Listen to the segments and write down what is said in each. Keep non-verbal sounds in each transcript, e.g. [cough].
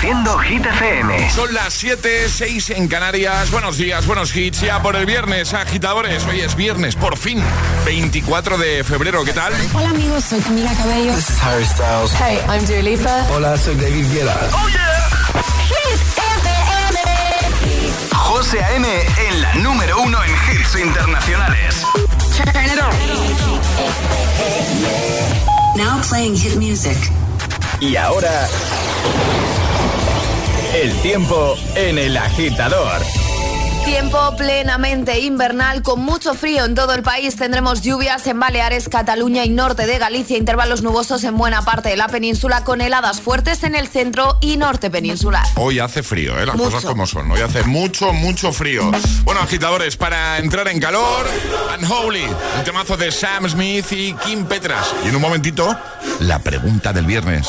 Reproduciendo Hit FM. Son las 7, 6 en Canarias. Buenos días, buenos hits. Ya por el viernes, agitadores. Hoy es viernes, por fin. 24 de febrero, ¿qué tal? Hola amigos, soy Camila Cabello. This is Harry Styles. Hey, I'm Dua Lipa. Hola, soy David Guetta. ¡Oh, yeah! Hit FM. José A.M. en la número uno en hits internacionales. Turn it on. Now playing hit music. Y ahora... El tiempo en el agitador. Tiempo plenamente invernal con mucho frío en todo el país. Tendremos lluvias en Baleares, Cataluña y norte de Galicia, intervalos nubosos en buena parte de la península con heladas fuertes en el centro y norte peninsular. Hoy hace frío, ¿eh? las Mucho. cosas como son. Hoy hace mucho, mucho frío. Bueno, agitadores, para entrar en calor, Unholy, un temazo de Sam Smith y Kim Petras. Y en un momentito, la pregunta del viernes.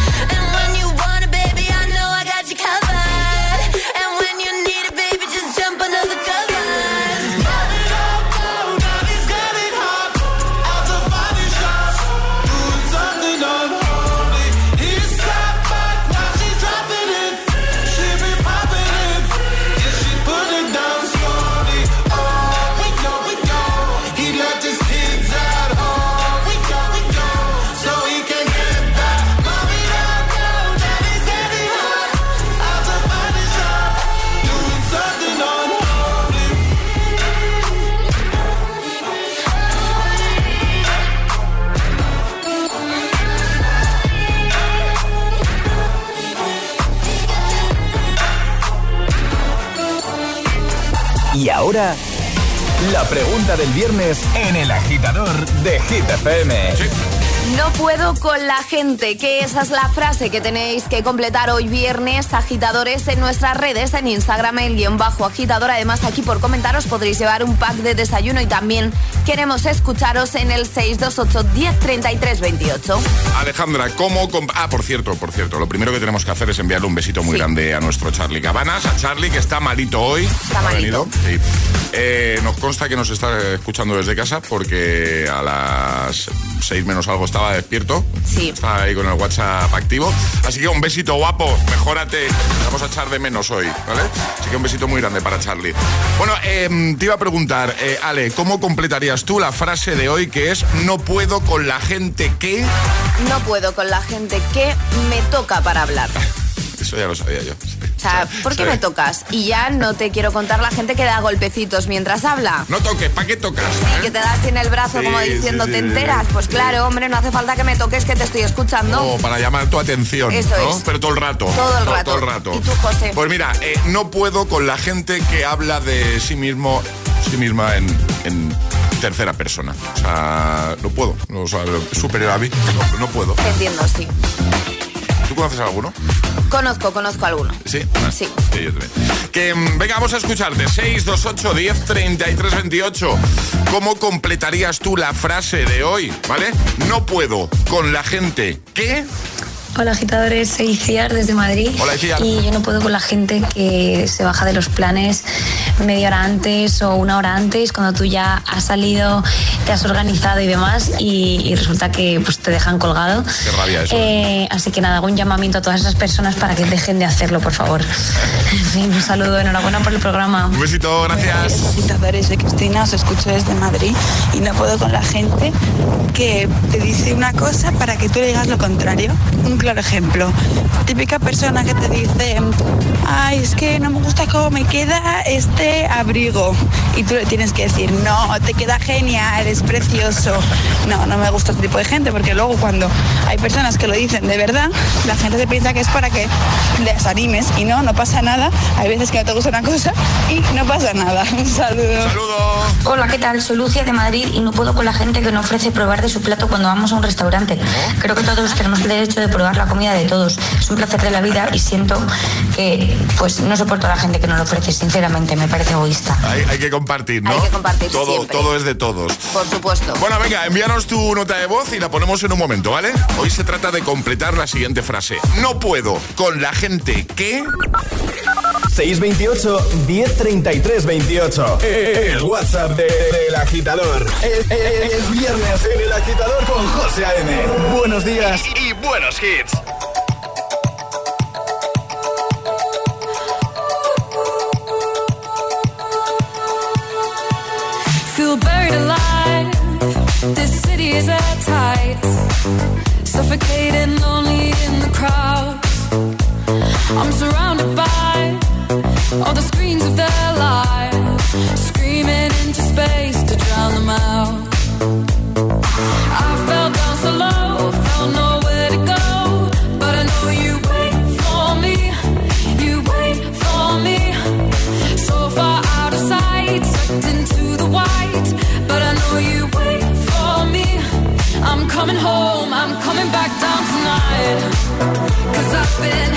Ahora, la pregunta del viernes en el agitador de Hit FM. No puedo con la gente, que esa es la frase que tenéis que completar hoy viernes, agitadores, en nuestras redes, en Instagram, el guion bajo agitador. Además, aquí por comentaros podréis llevar un pack de desayuno y también queremos escucharos en el 628 1033 28. Alejandra, ¿cómo... Ah, por cierto, por cierto, lo primero que tenemos que hacer es enviarle un besito muy Sí. grande a nuestro Charlie Cabanas, a Charlie, que está malito hoy. Está ¿Ha malito. Sí. Eh, nos consta que nos está escuchando desde casa porque a las seis menos algo estaba despierto. Sí. Está ahí con el WhatsApp activo. Así que un besito guapo, mejórate. Te Vamos a echar de menos hoy, ¿vale? Así que un besito muy grande para Charlie. Bueno, em, te iba a preguntar, eh, Ale, ¿cómo completarías tú la frase de hoy que es no puedo con la gente que... No puedo con la gente que me toca para hablar. [laughs] Eso ya lo sabía yo. O sea, ¿por qué me tocas? Y ya no te quiero contar la gente que da golpecitos mientras habla. No toques, ¿para qué tocas? Y que te das en el brazo Sí, como sí, diciendo, sí, ¿te sí, enteras? sí. Pues claro, hombre, no hace falta que me toques que te estoy escuchando. O para llamar tu atención, Eso ¿no? es. Pero todo el rato. Todo el rato. Todo el rato. ¿Y tú, José? Pues mira, eh, no puedo con la gente que habla de sí mismo, sí misma en, en tercera persona. O sea, no puedo. O sea, superior a mí, no, no puedo. Entiendo, sí. ¿Tú conoces alguno? Conozco, conozco alguno. Sí. Sí. yo también. Que mm, venga, vamos a escucharte. 628 10 33 28. ¿Cómo completarías tú la frase de hoy? ¿Vale? No puedo con la gente que. Hola agitadores, soy Iciar desde Madrid. Hola, Iciar. Y yo no puedo con la gente que se baja de los planes media hora antes o una hora antes, cuando tú ya has salido, te has organizado y demás, y, y resulta que pues, te dejan colgado. Qué rabia eso. Eh, así que nada, hago un llamamiento a todas esas personas para que dejen de hacerlo, por favor. En fin, un saludo, enhorabuena por el programa. Un besito, gracias. agitadores de Cristina, os escucho desde Madrid y no puedo con la gente que te dice una cosa para que tú le digas lo contrario. Un claro ejemplo, típica persona que te dice, ay, es que no me gusta cómo me queda este abrigo y tú le tienes que decir, no, te queda genial, es precioso. No, no me gusta este tipo de gente porque luego cuando hay personas que lo dicen de verdad, la gente se piensa que es para que les animes y no, no pasa nada. Hay veces que no te gusta una cosa y no pasa nada. [laughs] Un saludo. Saludos. Hola, ¿qué tal? Soy Lucia de Madrid y no puedo con la gente que no ofrece probar de su plato cuando vamos a un restaurante. Creo que todos tenemos el derecho de probar la comida de todos. Es un placer de la vida y siento que pues no soporto a la gente que no lo ofrece, sinceramente, me parece egoísta. Hay, hay que compartir, ¿no? Hay que compartir todo, siempre. todo es de todos. Por supuesto. Bueno, venga, envíanos tu nota de voz y la ponemos en un momento, ¿vale? Hoy se trata de completar la siguiente frase. No puedo con la gente que... 628 1033 28. El WhatsApp de- del agitador. Es, es- es viernes en el agitador con José A.M. Buenos días y buenos hits. Feel buried alive. This city is at tight. Suffocating, lonely in the crowd. I'm surrounded by all the screens of their lives, screaming into space to drown them out. I fell down so low, felt nowhere to go, but I know you wait for me. You wait for me, so far out of sight, sucked into the white, but I know you wait for me. I'm coming home, I'm coming back down tonight. Cause I've been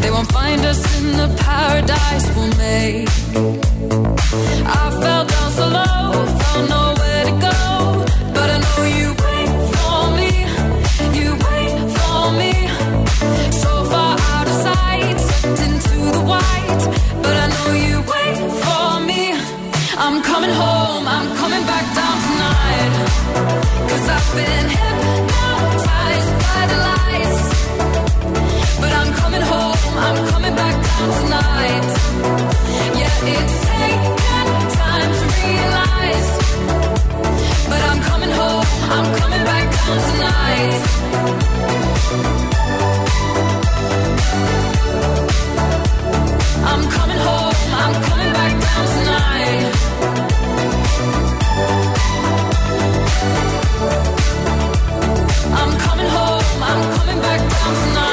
They won't find us in the paradise we'll make. I'm coming home. I'm coming back down tonight. Yeah, it's taken time to realize, but I'm coming home. I'm coming back down tonight. I'm coming home. I'm coming back down tonight. I'm coming home. I'm coming back down tonight.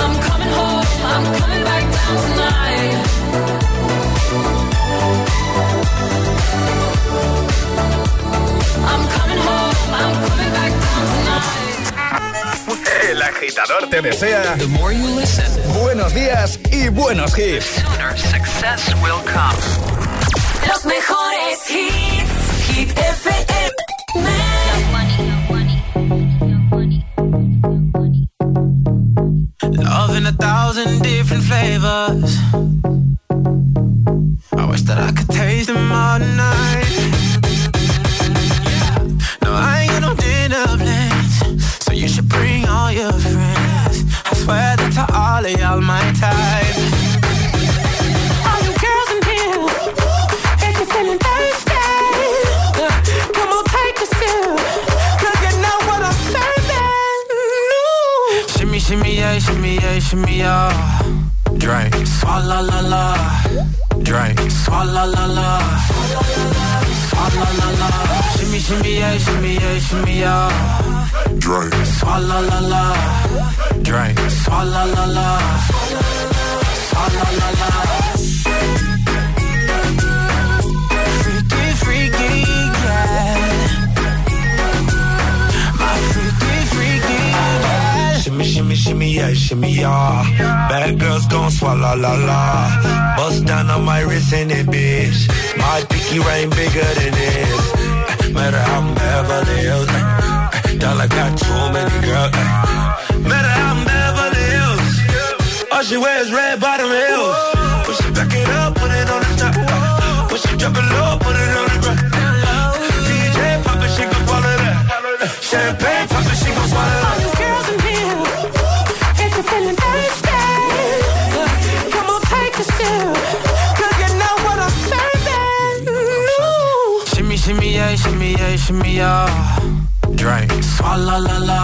I'm coming home, I'm coming back down tonight. El agitador te desea buenos días y buenos hits. Los mejores hits. Hit FM. Love in a thousand different flavors. Shimmy, yeah. Drink, swalla la la. Drink, swalla la la. Swalla la la. Shimmy, shimmy, yeah, shimmy, yeah, shimmy, yeah. Drink, swalla la la. Drink, swalla la la. Swalla la la. Shimmy, yeah, shimmy, yeah. Bad girls gon' swallow la la. Bust down on my wrist in it, bitch. My pinky ring bigger than this. Matter how I'm Beverly Hills. Dollar got too many girls. Matter how I'm Beverly Hills. All she wears red bottom heels. When she back it up, put it on the top. When she drop it low, put it on the ground. DJ pop it, she gon' swallow that. Champagne pop it, she gon' swallow that. Shimmy, yeah, shimmy, yeah, shimmy, yeah. Drink, swalla la la.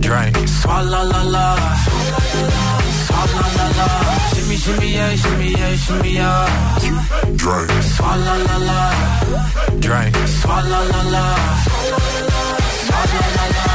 Drink, swalla la la. Swalla la la. Shimmy, shimmy, yeah, shimmy, yeah, shimmy, yeah. Drink, swalla la la. Drink, swalla la la. Swalla la la.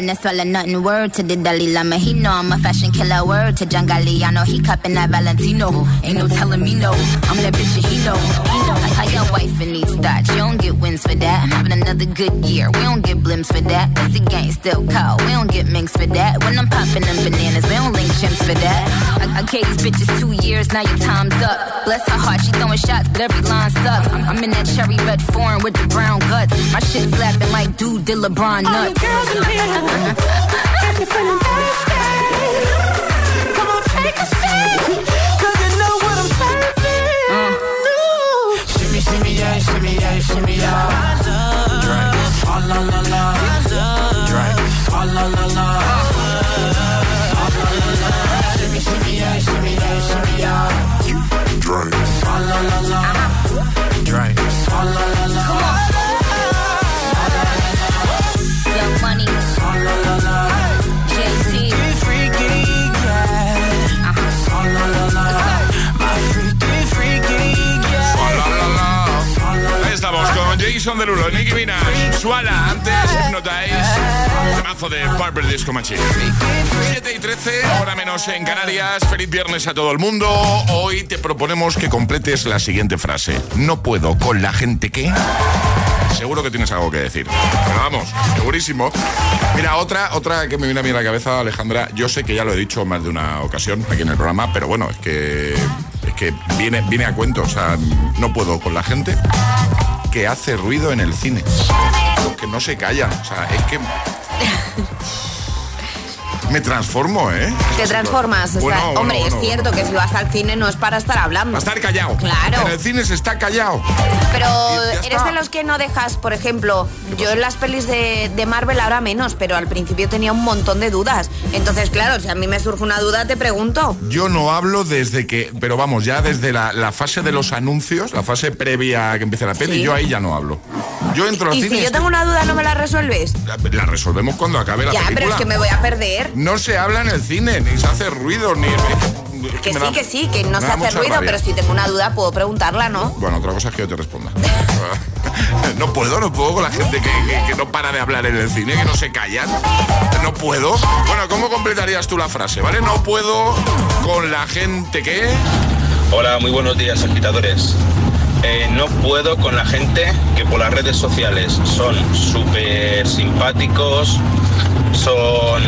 Girl, swallow nothing. Word to the Dalai Lama. He know I'm a fashion killer. Word to John Galliano. He cupping that Valentino. Ain't no telling me no. I'm that bitch that he know. He. How your wife and needs that. You don't get wins for that. I'm having another good year. We don't get blimps for that. Cause the gang still call. We don't get minks for that. When I'm popping them bananas, we don't link chimps for that. I, I gave these bitches two years. Now your time's up. Bless her heart. She throwing shots, but every line sucks. I'm, in that cherry red foreign with the brown guts. My shit slapping like dude did LeBron nuts. All you girls in here, [laughs] if you're feeling thirsty, come on, take a Shimmy, shimmy, yeah, shimmy, yeah, shimmy, yeah. Drink, swalla la la. Drink, swalla la la. La la. Shimmy, shimmy, shimmy. Drink, la la. Drink, Jason Derulo, Nicki Minaj, Suala, antes Hypnotize, temazo de Barber Disco Machine. 7 y 13, ahora menos en Canarias. Feliz viernes a todo el mundo. Hoy te proponemos que completes la siguiente frase. No puedo con la gente que... Seguro que tienes algo que decir. Pero vamos, segurísimo. Mira, otra, otra que me viene a mí a la cabeza, Alejandra. Yo sé que ya lo he dicho más de una ocasión aquí en el programa, pero bueno, es que es que viene, viene a cuento. O sea, no puedo con la gente que hace ruido en el cine. Los que no se callan. O sea, es que. Me transformo, ¿eh? Te transformas. Bueno, hombre, bueno, es cierto que si vas al cine no es para estar hablando. Va a estar callado. Claro. En el cine se está callado. Pero Y ya eres está. de los que no dejas, por ejemplo, yo en las pelis de, de Marvel ahora menos, pero al principio tenía un montón de dudas. Entonces, claro, si a mí me surge una duda, te pregunto. Yo no hablo desde que, pero vamos, ya desde la, la fase de los anuncios, la fase previa a que empiece la peli, Sí. yo ahí ya no hablo. Yo entro al Y cine. si yo tengo una duda, ¿no me la resuelves? la, la resolvemos cuando acabe la ya, película. pero es que me voy a perder. No se habla en el cine, ni se hace ruido, ni. es Que me sí, da- que sí, que no se hace ruido, rabia. pero si tengo una duda puedo preguntarla, ¿no? Bueno, otra cosa es que yo te responda. [laughs] no puedo, no puedo con la gente que, que- que no para de hablar en el cine, que no se callan. No puedo. Bueno, ¿cómo completarías tú la frase, vale? No puedo con la gente que. Hola, muy buenos días, agitadores. Eh, no puedo con la gente que por las redes sociales son súper simpáticos, son,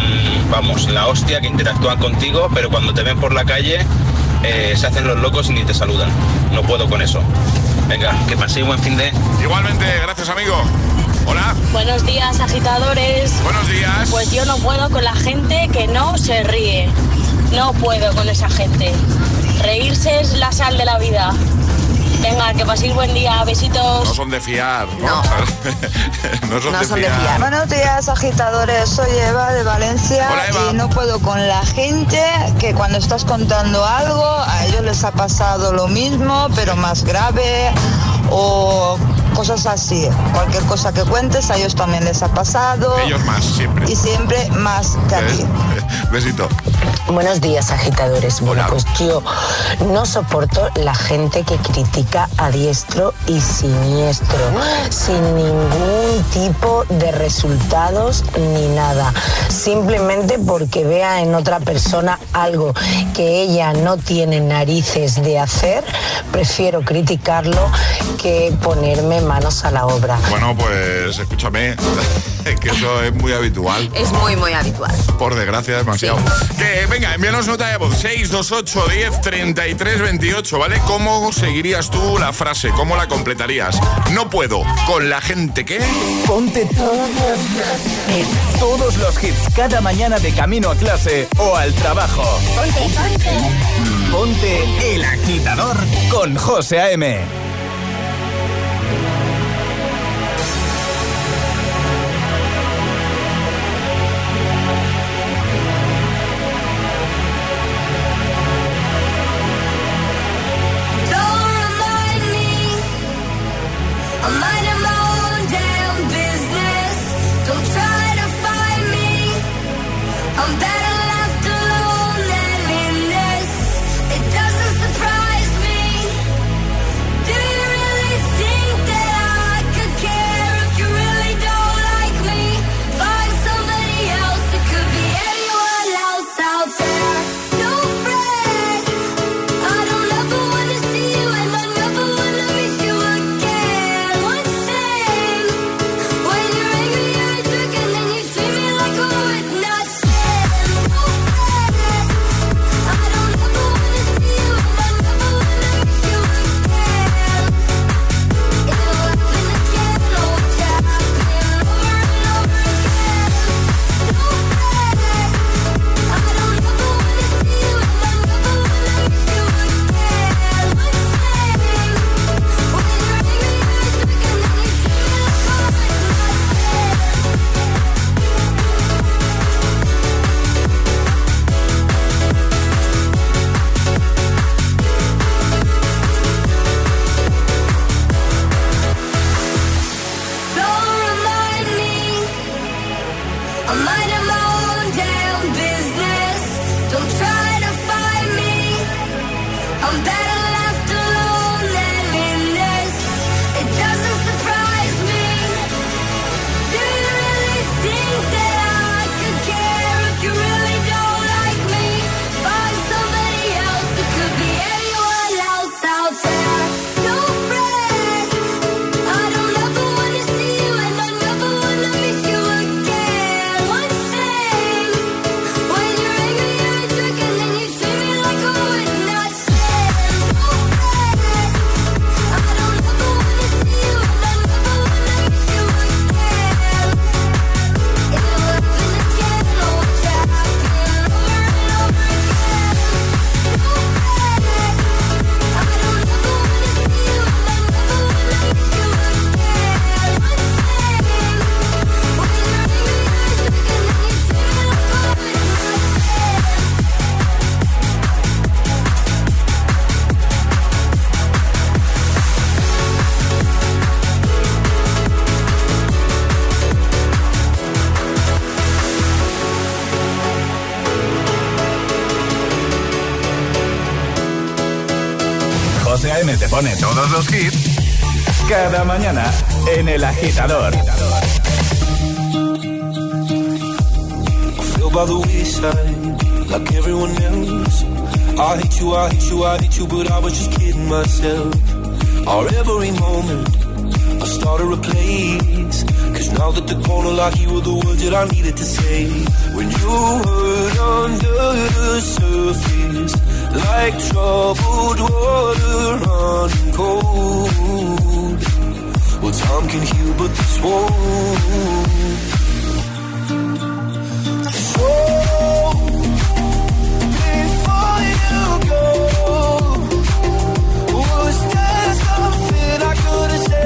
vamos, la hostia que interactúan contigo, pero cuando te ven por la calle eh, se hacen los locos y ni te saludan. No puedo con eso. Venga, que paséis buen fin de... Igualmente, gracias amigo. Hola. Buenos días, agitadores. Buenos días. Pues yo no puedo con la gente que no se ríe. No puedo con esa gente. Reírse es la sal de la vida. Venga, que paséis buen día. Besitos. No son de fiar. No, no [laughs] son, de, fiar. Buenos días, agitadores. Soy Eva de Valencia y no puedo con la gente que cuando estás contando algo, a ellos les ha pasado lo mismo, pero más grave o cosas así. Cualquier cosa que cuentes, a ellos también les ha pasado. Ellos más, siempre. Y siempre más que a ti. [laughs] Besito. Buenos días, agitadores. Bueno, pues yo no soporto la gente que critica a diestro y siniestro, sin ningún tipo de resultados ni nada. Simplemente porque vea en otra persona algo que ella no tiene narices de hacer, prefiero criticarlo que ponerme manos a la obra. Bueno, pues escúchame, [laughs] que eso es muy habitual. Es muy, muy habitual. Por desgracia, demasiado. Que venga, envíanos nota de voz 628 10 33 28, ¿vale? ¿Cómo seguirías tú la frase? ¿Cómo la completarías? No puedo. ¿Con la gente qué? Ponte todos los todos los hits cada mañana de camino a clase o al trabajo. Ponte, ponte. Ponte el agitador con José A.M. todos los hits cada mañana en el agitador. like. I hate you, I hate you, I hate you, but I was just kidding myself. Our every moment, I started a place. Cause now that the corner lock, you were the words that I needed to say. When you hurt under the surface, like troubled water running cold. Well, time can heal, but this won't. So, before you go, was there something I could have said?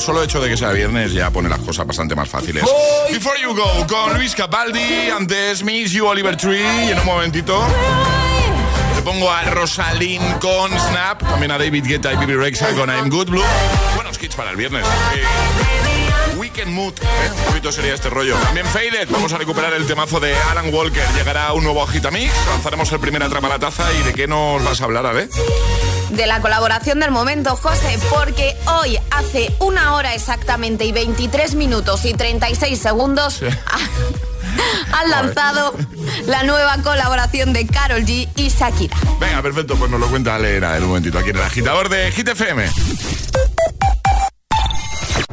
El solo hecho de que sea viernes ya pone las cosas bastante más fáciles. Before You Go con Luis Capaldi, antes Miss You Oliver Tree y en un momentito te pongo a Rosalind con Snap, también a David Guetta y Bibi Rexa con I'm Good Blue. Buenos kits para el viernes. Weekend Mood, ¿eh? un poquito sería este rollo. También Faded, vamos a recuperar el temazo de Alan Walker. Llegará un nuevo Agitamix, lanzaremos el primer Atrapa la Taza y de qué nos vas a hablar, a ver de la colaboración del momento, José, porque hoy hace una hora exactamente y 23 minutos y 36 segundos [laughs] han lanzado la nueva colaboración de Carol G y Shakira. Venga, perfecto, pues nos lo cuenta Lera en un momentito aquí en el agitador de Hit FM.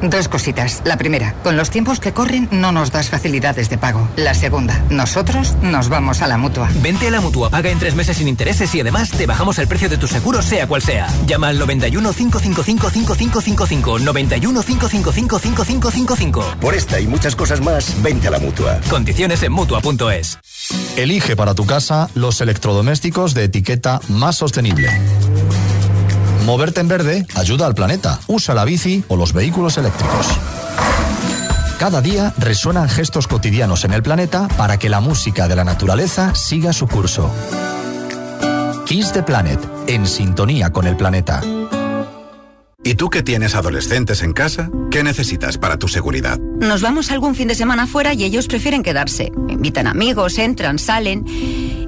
Dos cositas. La primera, con los tiempos que corren no nos das facilidades de pago. La segunda, nosotros nos vamos a la mutua. Vente a la mutua, paga en tres meses sin intereses y además te bajamos el precio de tu seguro, sea cual sea. Llama al 91 555 5555. 91 555 5555. Por esta y muchas cosas más, vente a la mutua. Condiciones en mutua.es. Elige para tu casa los electrodomésticos de etiqueta más sostenible. Moverte en verde ayuda al planeta. Usa la bici o los vehículos eléctricos. Cada día resuenan gestos cotidianos en el planeta para que la música de la naturaleza siga su curso. Kiss the Planet, en sintonía con el planeta. ¿Y tú que tienes adolescentes en casa? ¿Qué necesitas para tu seguridad? Nos vamos algún fin de semana fuera y ellos prefieren quedarse. Invitan amigos, entran, salen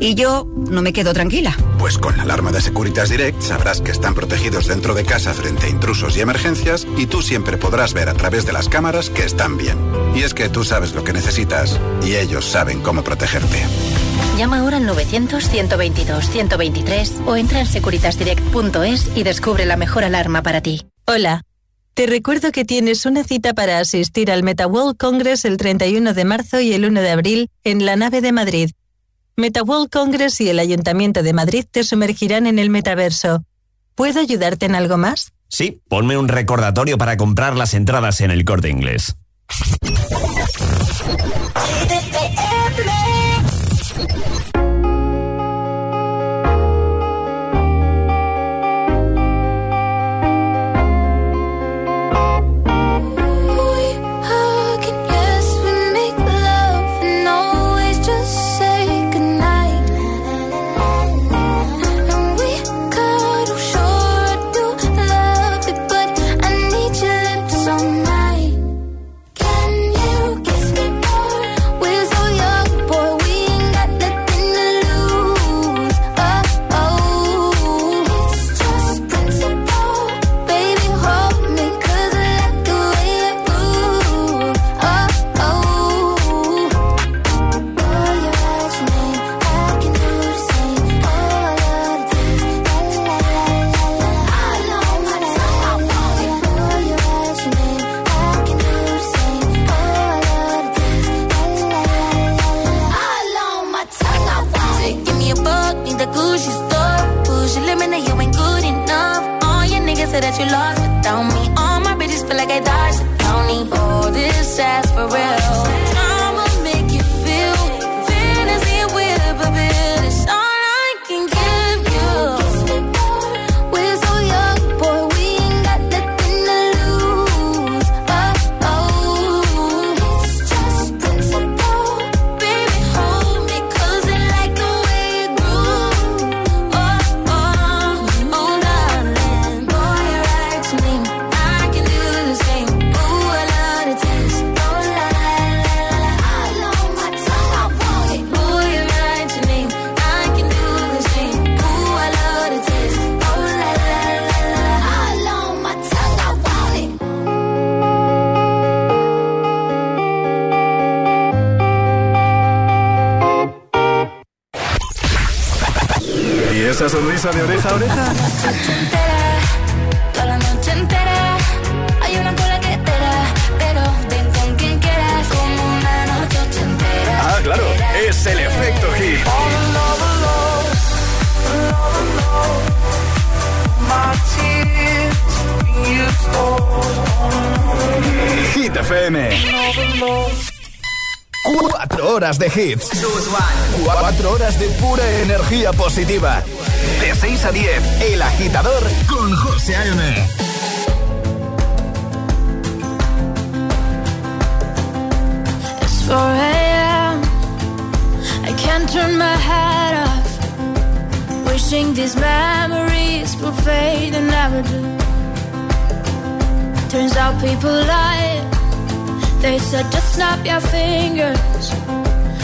y yo no me quedo tranquila. Pues con la alarma de Securitas Direct sabrás que están protegidos dentro de casa frente a intrusos y emergencias y tú siempre podrás ver a través de las cámaras que están bien. Y es que tú sabes lo que necesitas y ellos saben cómo protegerte. Llama ahora al 900-122-123 o entra en securitasdirect.es y descubre la mejor alarma para ti. Hola. Te recuerdo que tienes una cita para asistir al MetaWorld Congress el 31 de marzo y el 1 de abril en la nave de Madrid MetaWorld Congress y el Ayuntamiento de Madrid te sumergirán en el metaverso. ¿Puedo ayudarte en algo más? Sí, ponme un recordatorio para comprar las entradas en el corte inglés. Sonrisa de oreja a oreja? Toda la noche entera hay una cola que espera, pero ven con quien quieras como una noche entera. Ah, claro, es el efecto hit. Hit FM. Horas de hits. Cuatro horas de pura energía positiva. De 6 a 10, El Agitador con José A.M. It's 4 a.m. I can't turn my head off. Wishing these memories will fade and never do. Turns out people lie. They said just snap your fingers.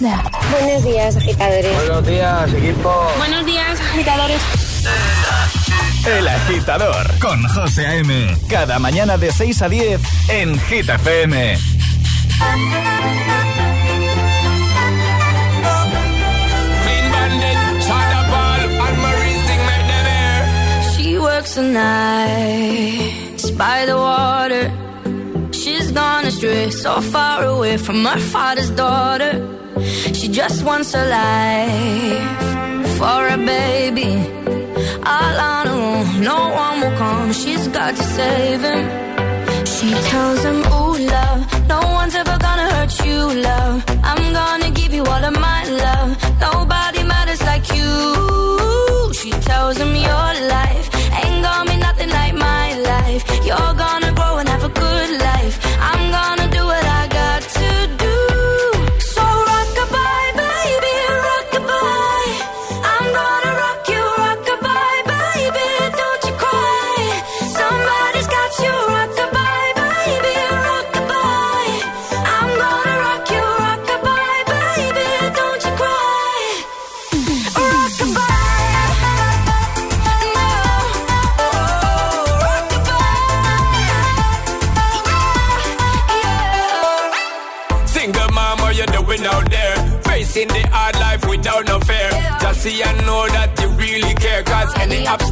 Buenos días, agitadores. Buenos días, equipo. Buenos días, agitadores. El agitador con José A.M. Cada mañana de 6 a 10 en Hit FM. She works the night by the water. She's gone astray, so far away from her father's daughter. Just wants a life for a baby. All her own, no one will come. She's got to save him. She tells him, Ooh, love, no one's ever gonna hurt you, love. I'm gonna give you all of my love. Nobody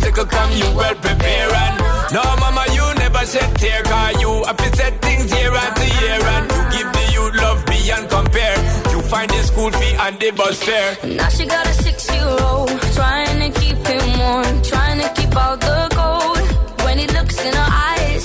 obstacle come, you well prepare. And no, mama, you never shed tear. Cause you have set things year after year. And you give the youth love beyond compare. You find the school fee and the bus fare. Now she got a six year old. Trying to keep him warm. Trying to keep out the cold. When he looks in her eyes,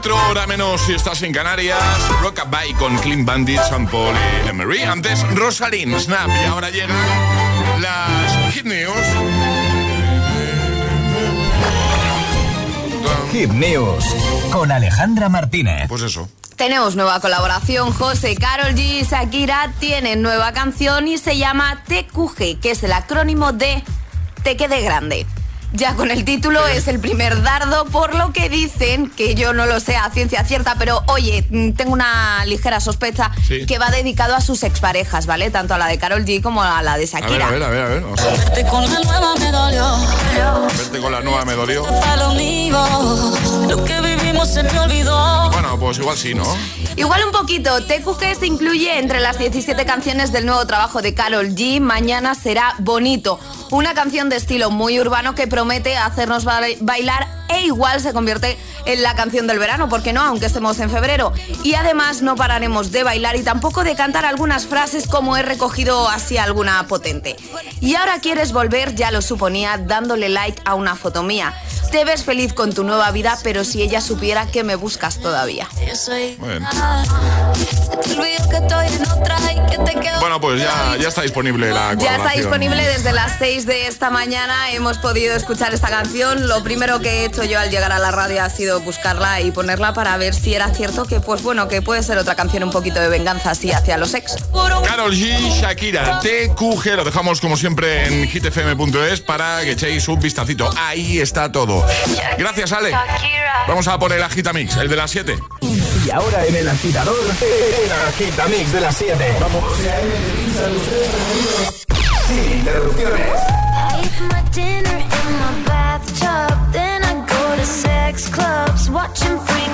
7.34, hora menos si estás en Canarias. Rockabye con Clean Bandit, San Paul y Emery. Antes Rosalind, Snap. Y ahora llegan las Hit News. Hit News con Alejandra Martínez. Pues eso. Tenemos nueva colaboración, José, Carol G y Shakira tienen nueva canción y se llama TQG, que es el acrónimo de Te quede grande. Ya con el título es el primer dardo, por lo que dicen, que yo no lo sé a ciencia cierta, pero oye, mm, tengo una ligera sospecha Sí. que va dedicado a sus exparejas, ¿vale? Tanto a la de Carol G como a la de A ver, Shakira. a ver, a ver, a ver. A ver. Verte con la nueva me dolió. Verte con la nueva me dolió. Lo que se me olvidó. Bueno, Bueno, pues igual sí, ¿no? Igual un poquito. TQG se incluye entre las 17 canciones del nuevo trabajo de Carol G. Mañana será bonito. Una canción de estilo muy urbano que promete hacernos bailar e igual se convierte en la canción del verano, porque no, aunque estemos en febrero. Y además no pararemos de bailar y tampoco de cantar algunas frases como he recogido así alguna potente. Y ahora quieres volver, ya lo suponía, dándole like a una foto mía. Te ves feliz con tu nueva vida, pero si ella supiera que me buscas todavía. Bueno, pues ya, ya está disponible la Ya está disponible desde las 6 de esta mañana. Hemos podido escuchar esta canción. Lo primero que he hecho yo al llegar a la radio ha sido buscarla y ponerla para ver si era cierto que, pues bueno, que puede ser otra canción un poquito de venganza así hacia los ex. Carol G, Shakira, TQG, lo dejamos como siempre en hitfm.es para que echéis un vistacito. Ahí está todo. Gracias, Ale. Vamos a poner el Agitamix, el de las 7. Y ahora en el agitador, el Agitamix de las 7. Vamos. Sin interrupciones. clubs, watching freaky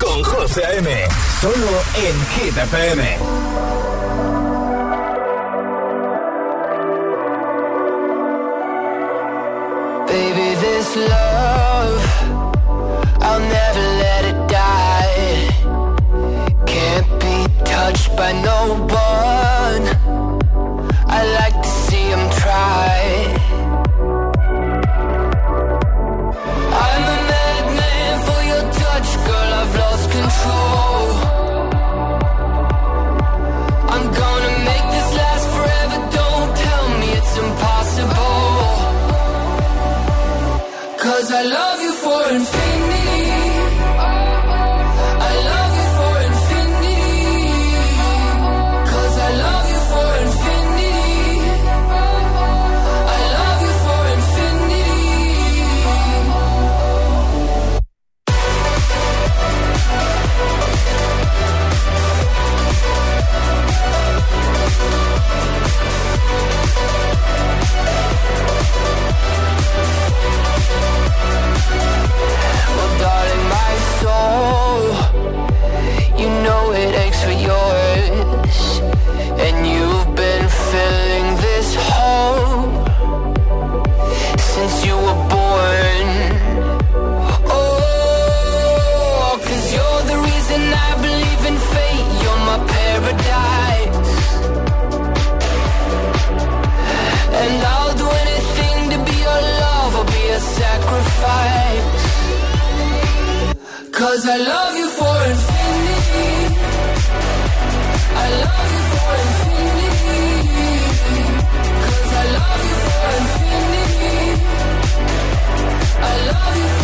con José M. Solo en Hit. I love you for infinity Cause I love you for infinity. I love you for infinity. Cause I love you for infinity. I love you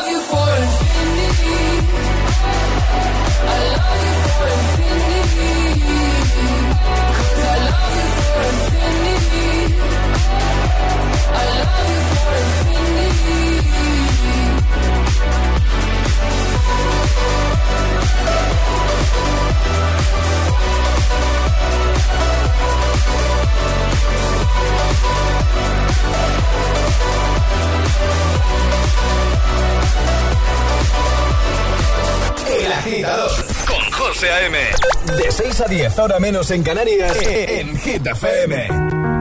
agitador con José A.M. De 6 a 10, ahora menos en Canarias, en Hit FM.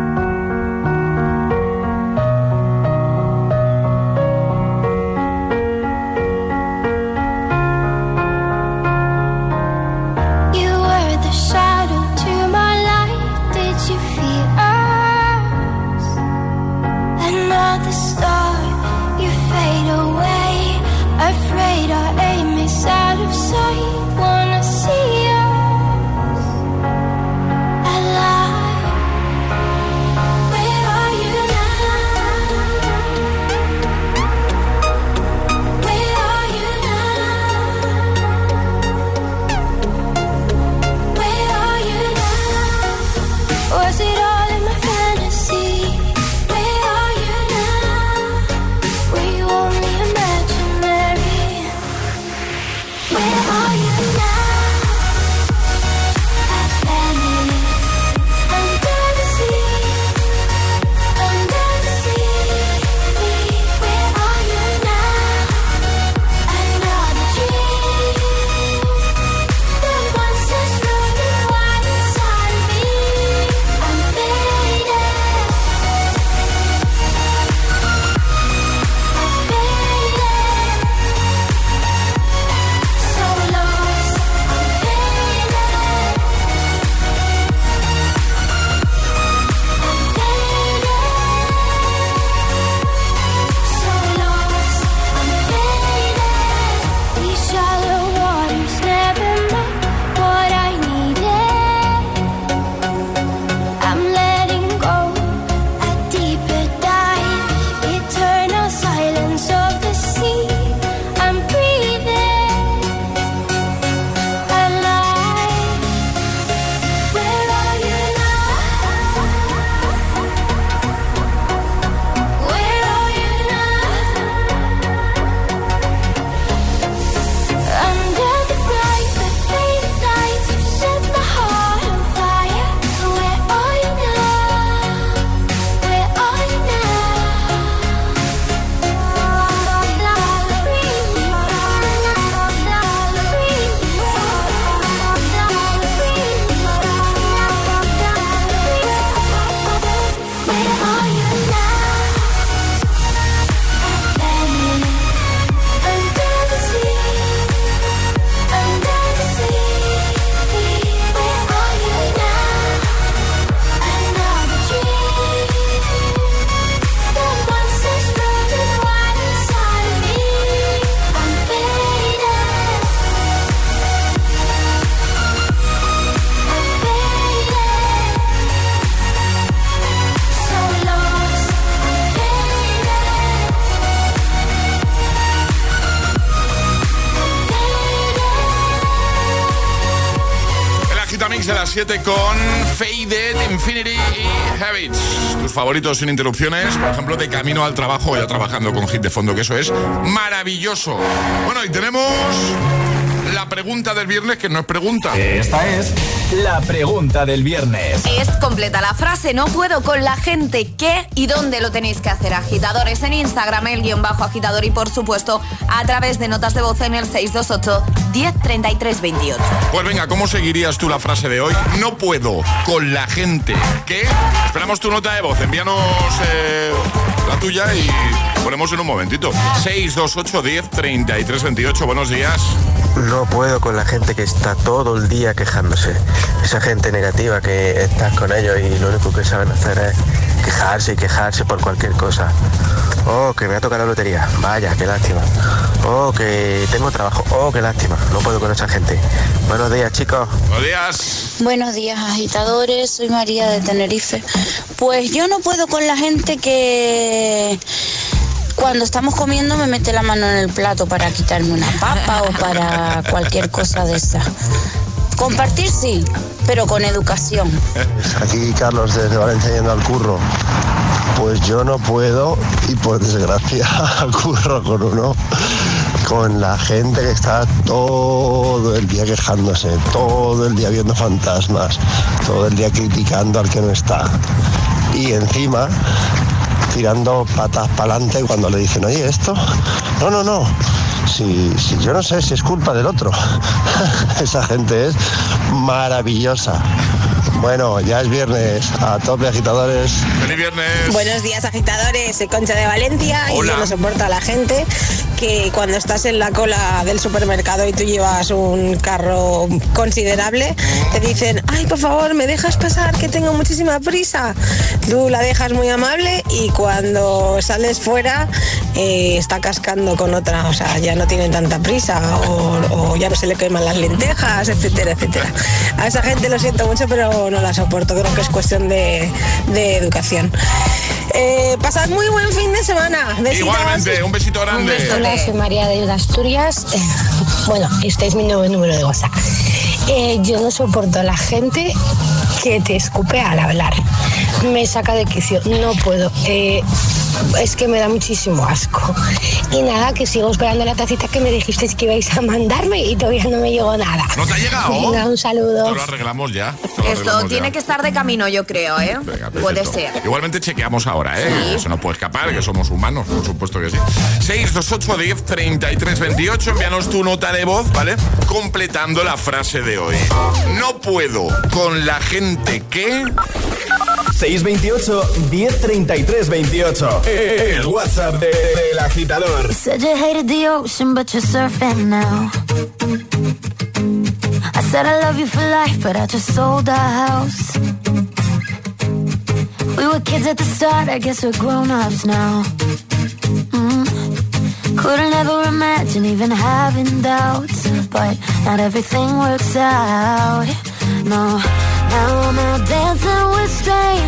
Where las 7 con Faded, Infinity y Habits. Tus favoritos sin interrupciones, por ejemplo, de camino al trabajo, ya trabajando con hit de fondo, que eso es maravilloso. Bueno, y tenemos la pregunta del viernes que no es pregunta. Esta es la pregunta del viernes. Es completa la frase, no puedo con la gente que y dónde lo tenéis que hacer. Agitadores en Instagram, el guion bajo agitador y por supuesto a través de notas de voz en el 628 103328. Pues venga, ¿cómo seguirías tú la frase de hoy? No puedo con la gente que... Esperamos tu nota de voz, envíanos eh, la tuya y ponemos en un momentito. 628 103328 buenos días. No puedo con la gente que está todo el día quejándose. Esa gente negativa que estás con ellos y lo único que saben hacer es quejarse y quejarse por cualquier cosa. Oh, que me ha tocado la lotería. Vaya, qué lástima. Oh, que tengo trabajo. Oh, qué lástima. No puedo con esa gente. Buenos días, chicos. Buenos días. Buenos días, agitadores. Soy María de Tenerife. Pues yo no puedo con la gente que cuando estamos comiendo me mete la mano en el plato para quitarme una papa o para cualquier cosa de esa. Compartir sí, pero con educación. Aquí Carlos desde Valencia yendo al curro. Pues yo no puedo y por desgracia [laughs] curro con uno, con la gente que está todo el día quejándose, todo el día viendo fantasmas, todo el día criticando al que no está. Y encima tirando patas para adelante cuando le dicen, oye, esto, no, no, no. Si, si yo no sé si es culpa del otro. [laughs] Esa gente es maravillosa. Bueno, ya es viernes. A tope, agitadores. ¡Feliz viernes! Buenos días, agitadores. Soy Concha de Valencia y yo no soporto a la gente que cuando estás en la cola del supermercado y tú llevas un carro considerable, te dicen, ay, por favor, me dejas pasar, que tengo muchísima prisa. Tú la dejas muy amable y cuando sales fuera eh, está cascando con otra, o sea, ya no tienen tanta prisa o, o ya no se le queman las lentejas, etcétera, etcétera. A esa gente lo siento mucho, pero no la soporto, creo que es cuestión de, de educación. Eh, pasad muy buen fin de semana. Besitos. Igualmente, un besito grande. Hola, soy María de Asturias. [laughs] Bueno, este es mi nuevo número de WhatsApp. Eh, yo no soporto a la gente que te escupe al hablar. Me saca de quicio, no puedo. Eh, es que me da muchísimo asco. Y nada, que sigo esperando la tacita que me dijisteis que ibais a mandarme y todavía no me llegó nada. ¿No te ha llegado? Venga, un saludo. Te lo arreglamos ya. Esto arreglamos tiene ya. que estar de camino, yo creo, ¿eh? Puede ser. Igualmente chequeamos ahora, ¿eh? Eso no puede escapar, que somos humanos, por supuesto que sí. 628 10 33 28, envíanos tu nota de voz, ¿vale? Completando la frase de hoy. No puedo con la gente que... 628 1033 28. El WhatsApp de- del agitador. Said you hated the ocean, but you're surfing now. I said I love you for life, but I just sold our house. We were kids at the start, I guess we're grown ups now. Mm. Couldn't ever imagine even having doubts, but not everything works out. No, now I'm out dancing with strangers.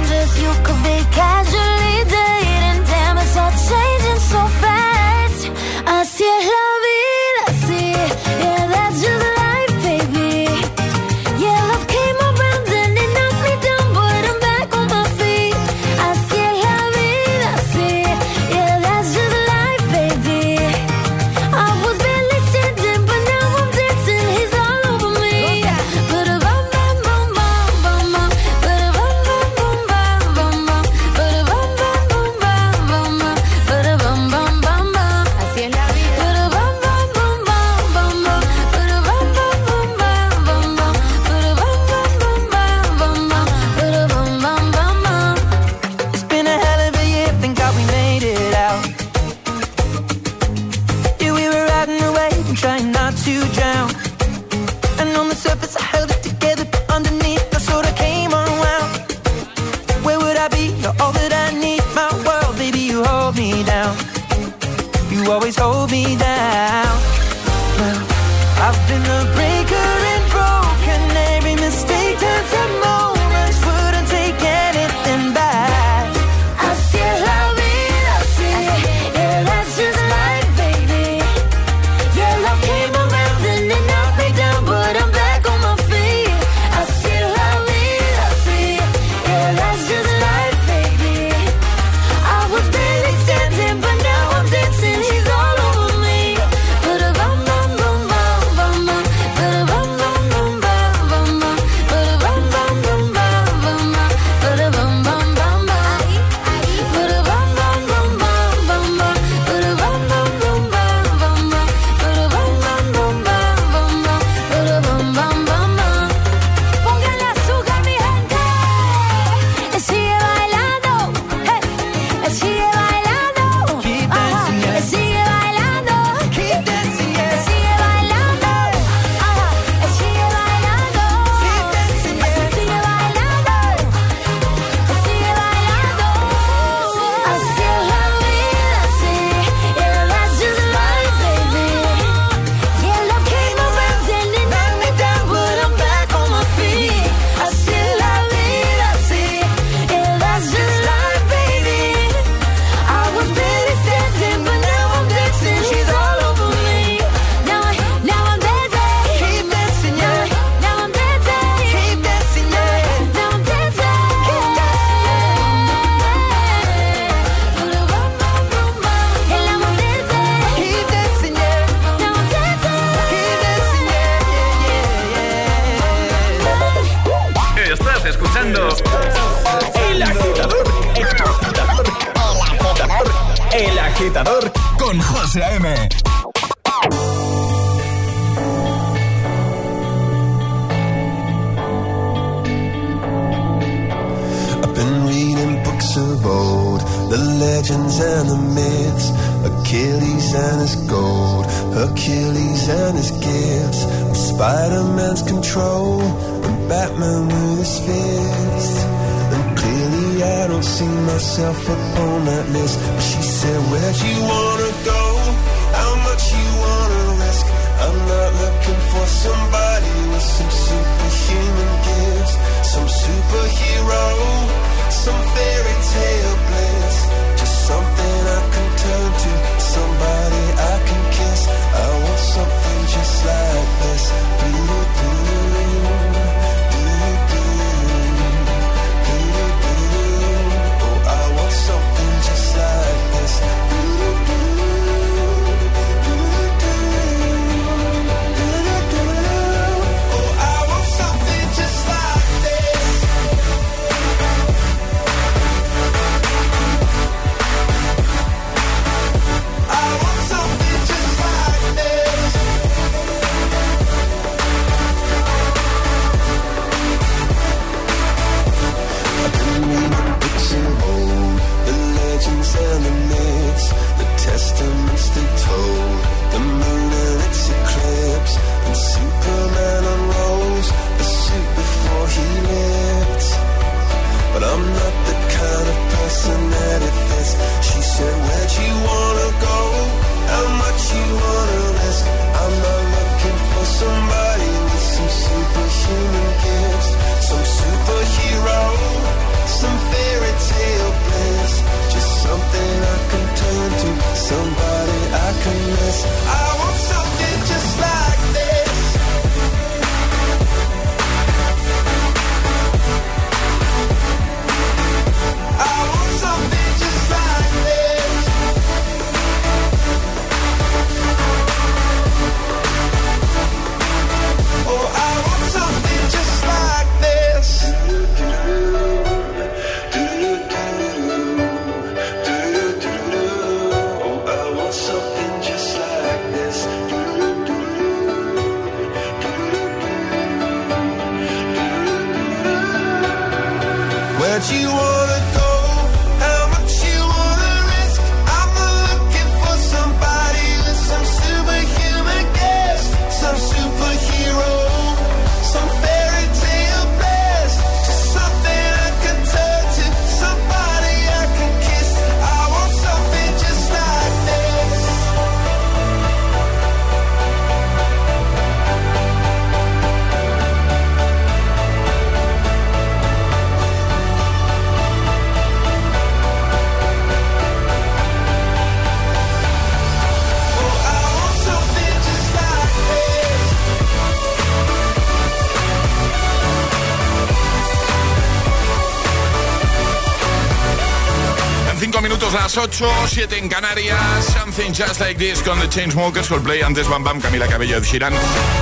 las 8, 7 en Canarias. Something just like this con The Chainsmokers, Coldplay, antes Bam Bam, Camila Cabello, de Girán.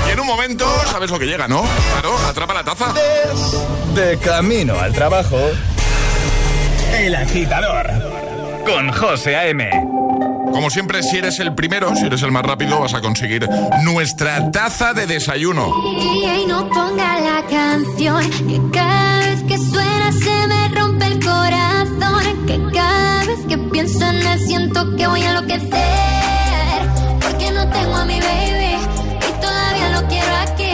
Y en un momento, ¿sabes lo que llega, no? Claro, atrapa la taza. De camino al trabajo. El agitador. Con José A.M. Como siempre, si eres el primero, si eres el más rápido, vas a conseguir nuestra taza de desayuno. Y no ponga la canción que cada que suena se me rompe el corazón vez que pienso en él siento que voy a enloquecer. Porque no tengo a mi baby y todavía lo quiero aquí.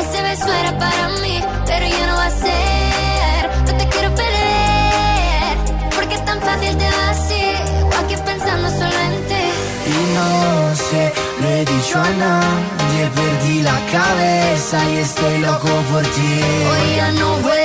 Ese beso era para mí, pero ya no va a ser. No te quiero perder, porque es tan fácil te va así. O aquí pensando solo en ti. Y no sé, lo he dicho a nadie. Perdí la cabeza y estoy loco por ti. Hoy ya no voy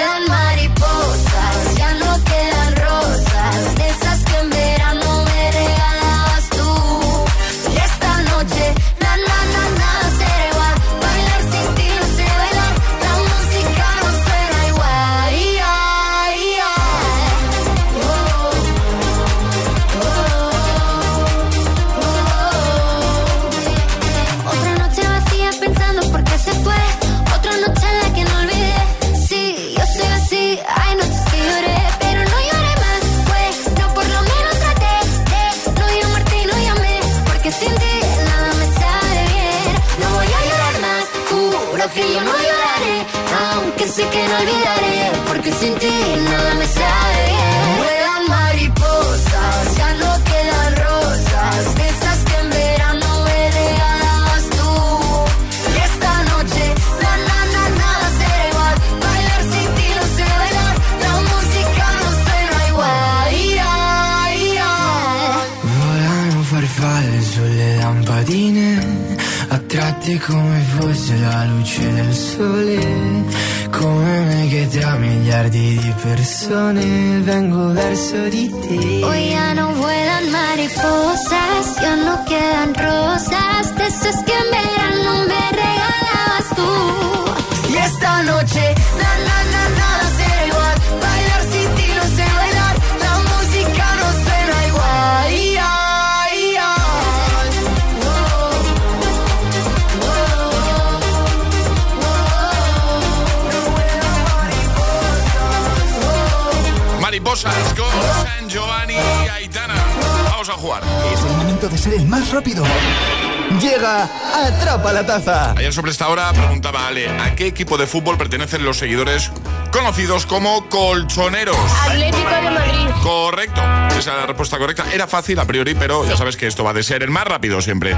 Atrapa la Taza. Ayer sobre esta hora preguntaba Ale, ¿a qué equipo de fútbol pertenecen los seguidores conocidos como colchoneros? Atlético de Madrid. Correcto, esa es la respuesta correcta. Era fácil a priori, pero ya sabes que esto va de ser el más rápido siempre.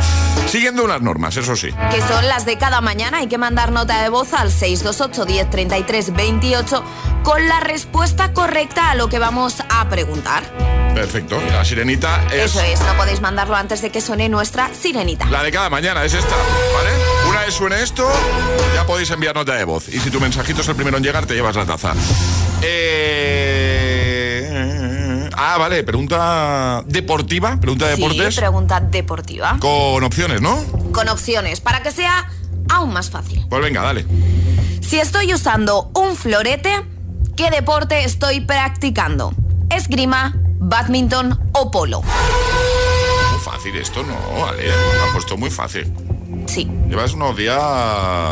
Siguiendo unas normas, eso sí. Que son las de cada mañana. Hay que mandar nota de voz al 628 10 33 28 con la respuesta correcta a lo que vamos a preguntar. Perfecto, la sirenita es... Eso es, no podéis mandarlo antes de que suene nuestra sirenita. La de cada mañana es esta, ¿vale? Una vez suene esto, ya podéis enviar nota de voz. Y si tu mensajito es el primero en llegar, te llevas la taza. Eh... Ah, vale, pregunta deportiva, pregunta de Sí, deportes. pregunta deportiva. Con opciones, ¿no? Con opciones, para que sea aún más fácil. Pues venga, dale. Si estoy usando un florete, ¿qué deporte estoy practicando? ¿Esgrima, badminton o polo? Muy fácil esto, ¿no? Vale, me ha puesto muy fácil. Sí. Llevas unos días...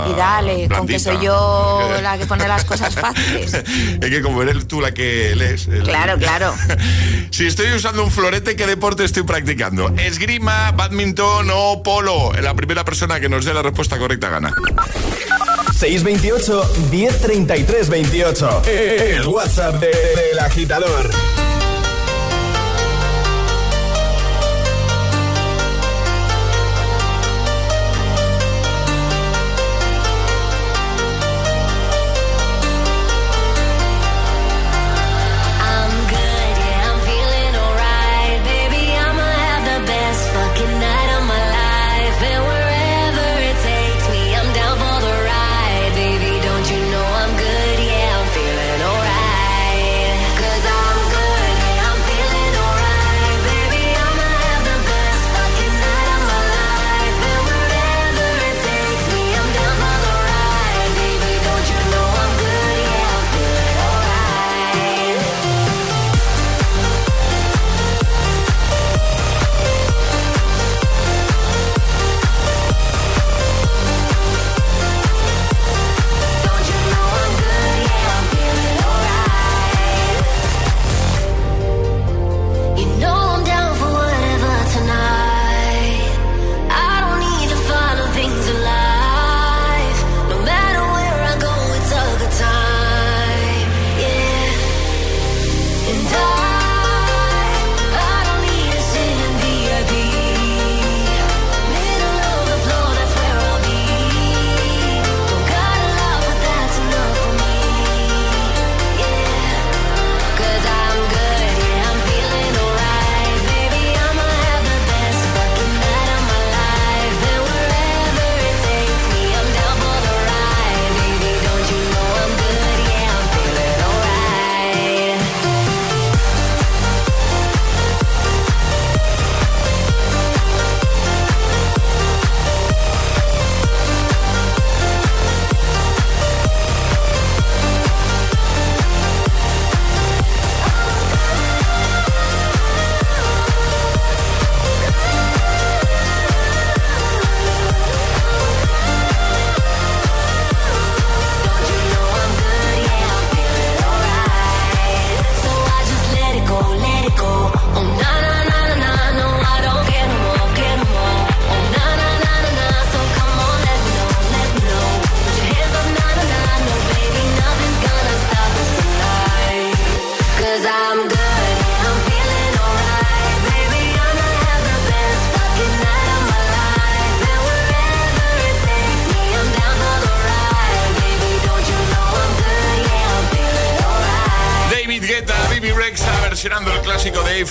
Y dale, con que blandita. soy yo [laughs] la que pone las cosas fáciles. es que como eres tú la que lees... Claro, claro. [laughs] si estoy usando un florete, ¿qué deporte estoy practicando? ¿Esgrima, badminton o polo? La primera persona que nos dé la respuesta correcta gana. 628 1033 28. El WhatsApp de- del agitador.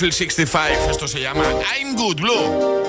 Eiffel 65. Esto se llama I'm Good Blue.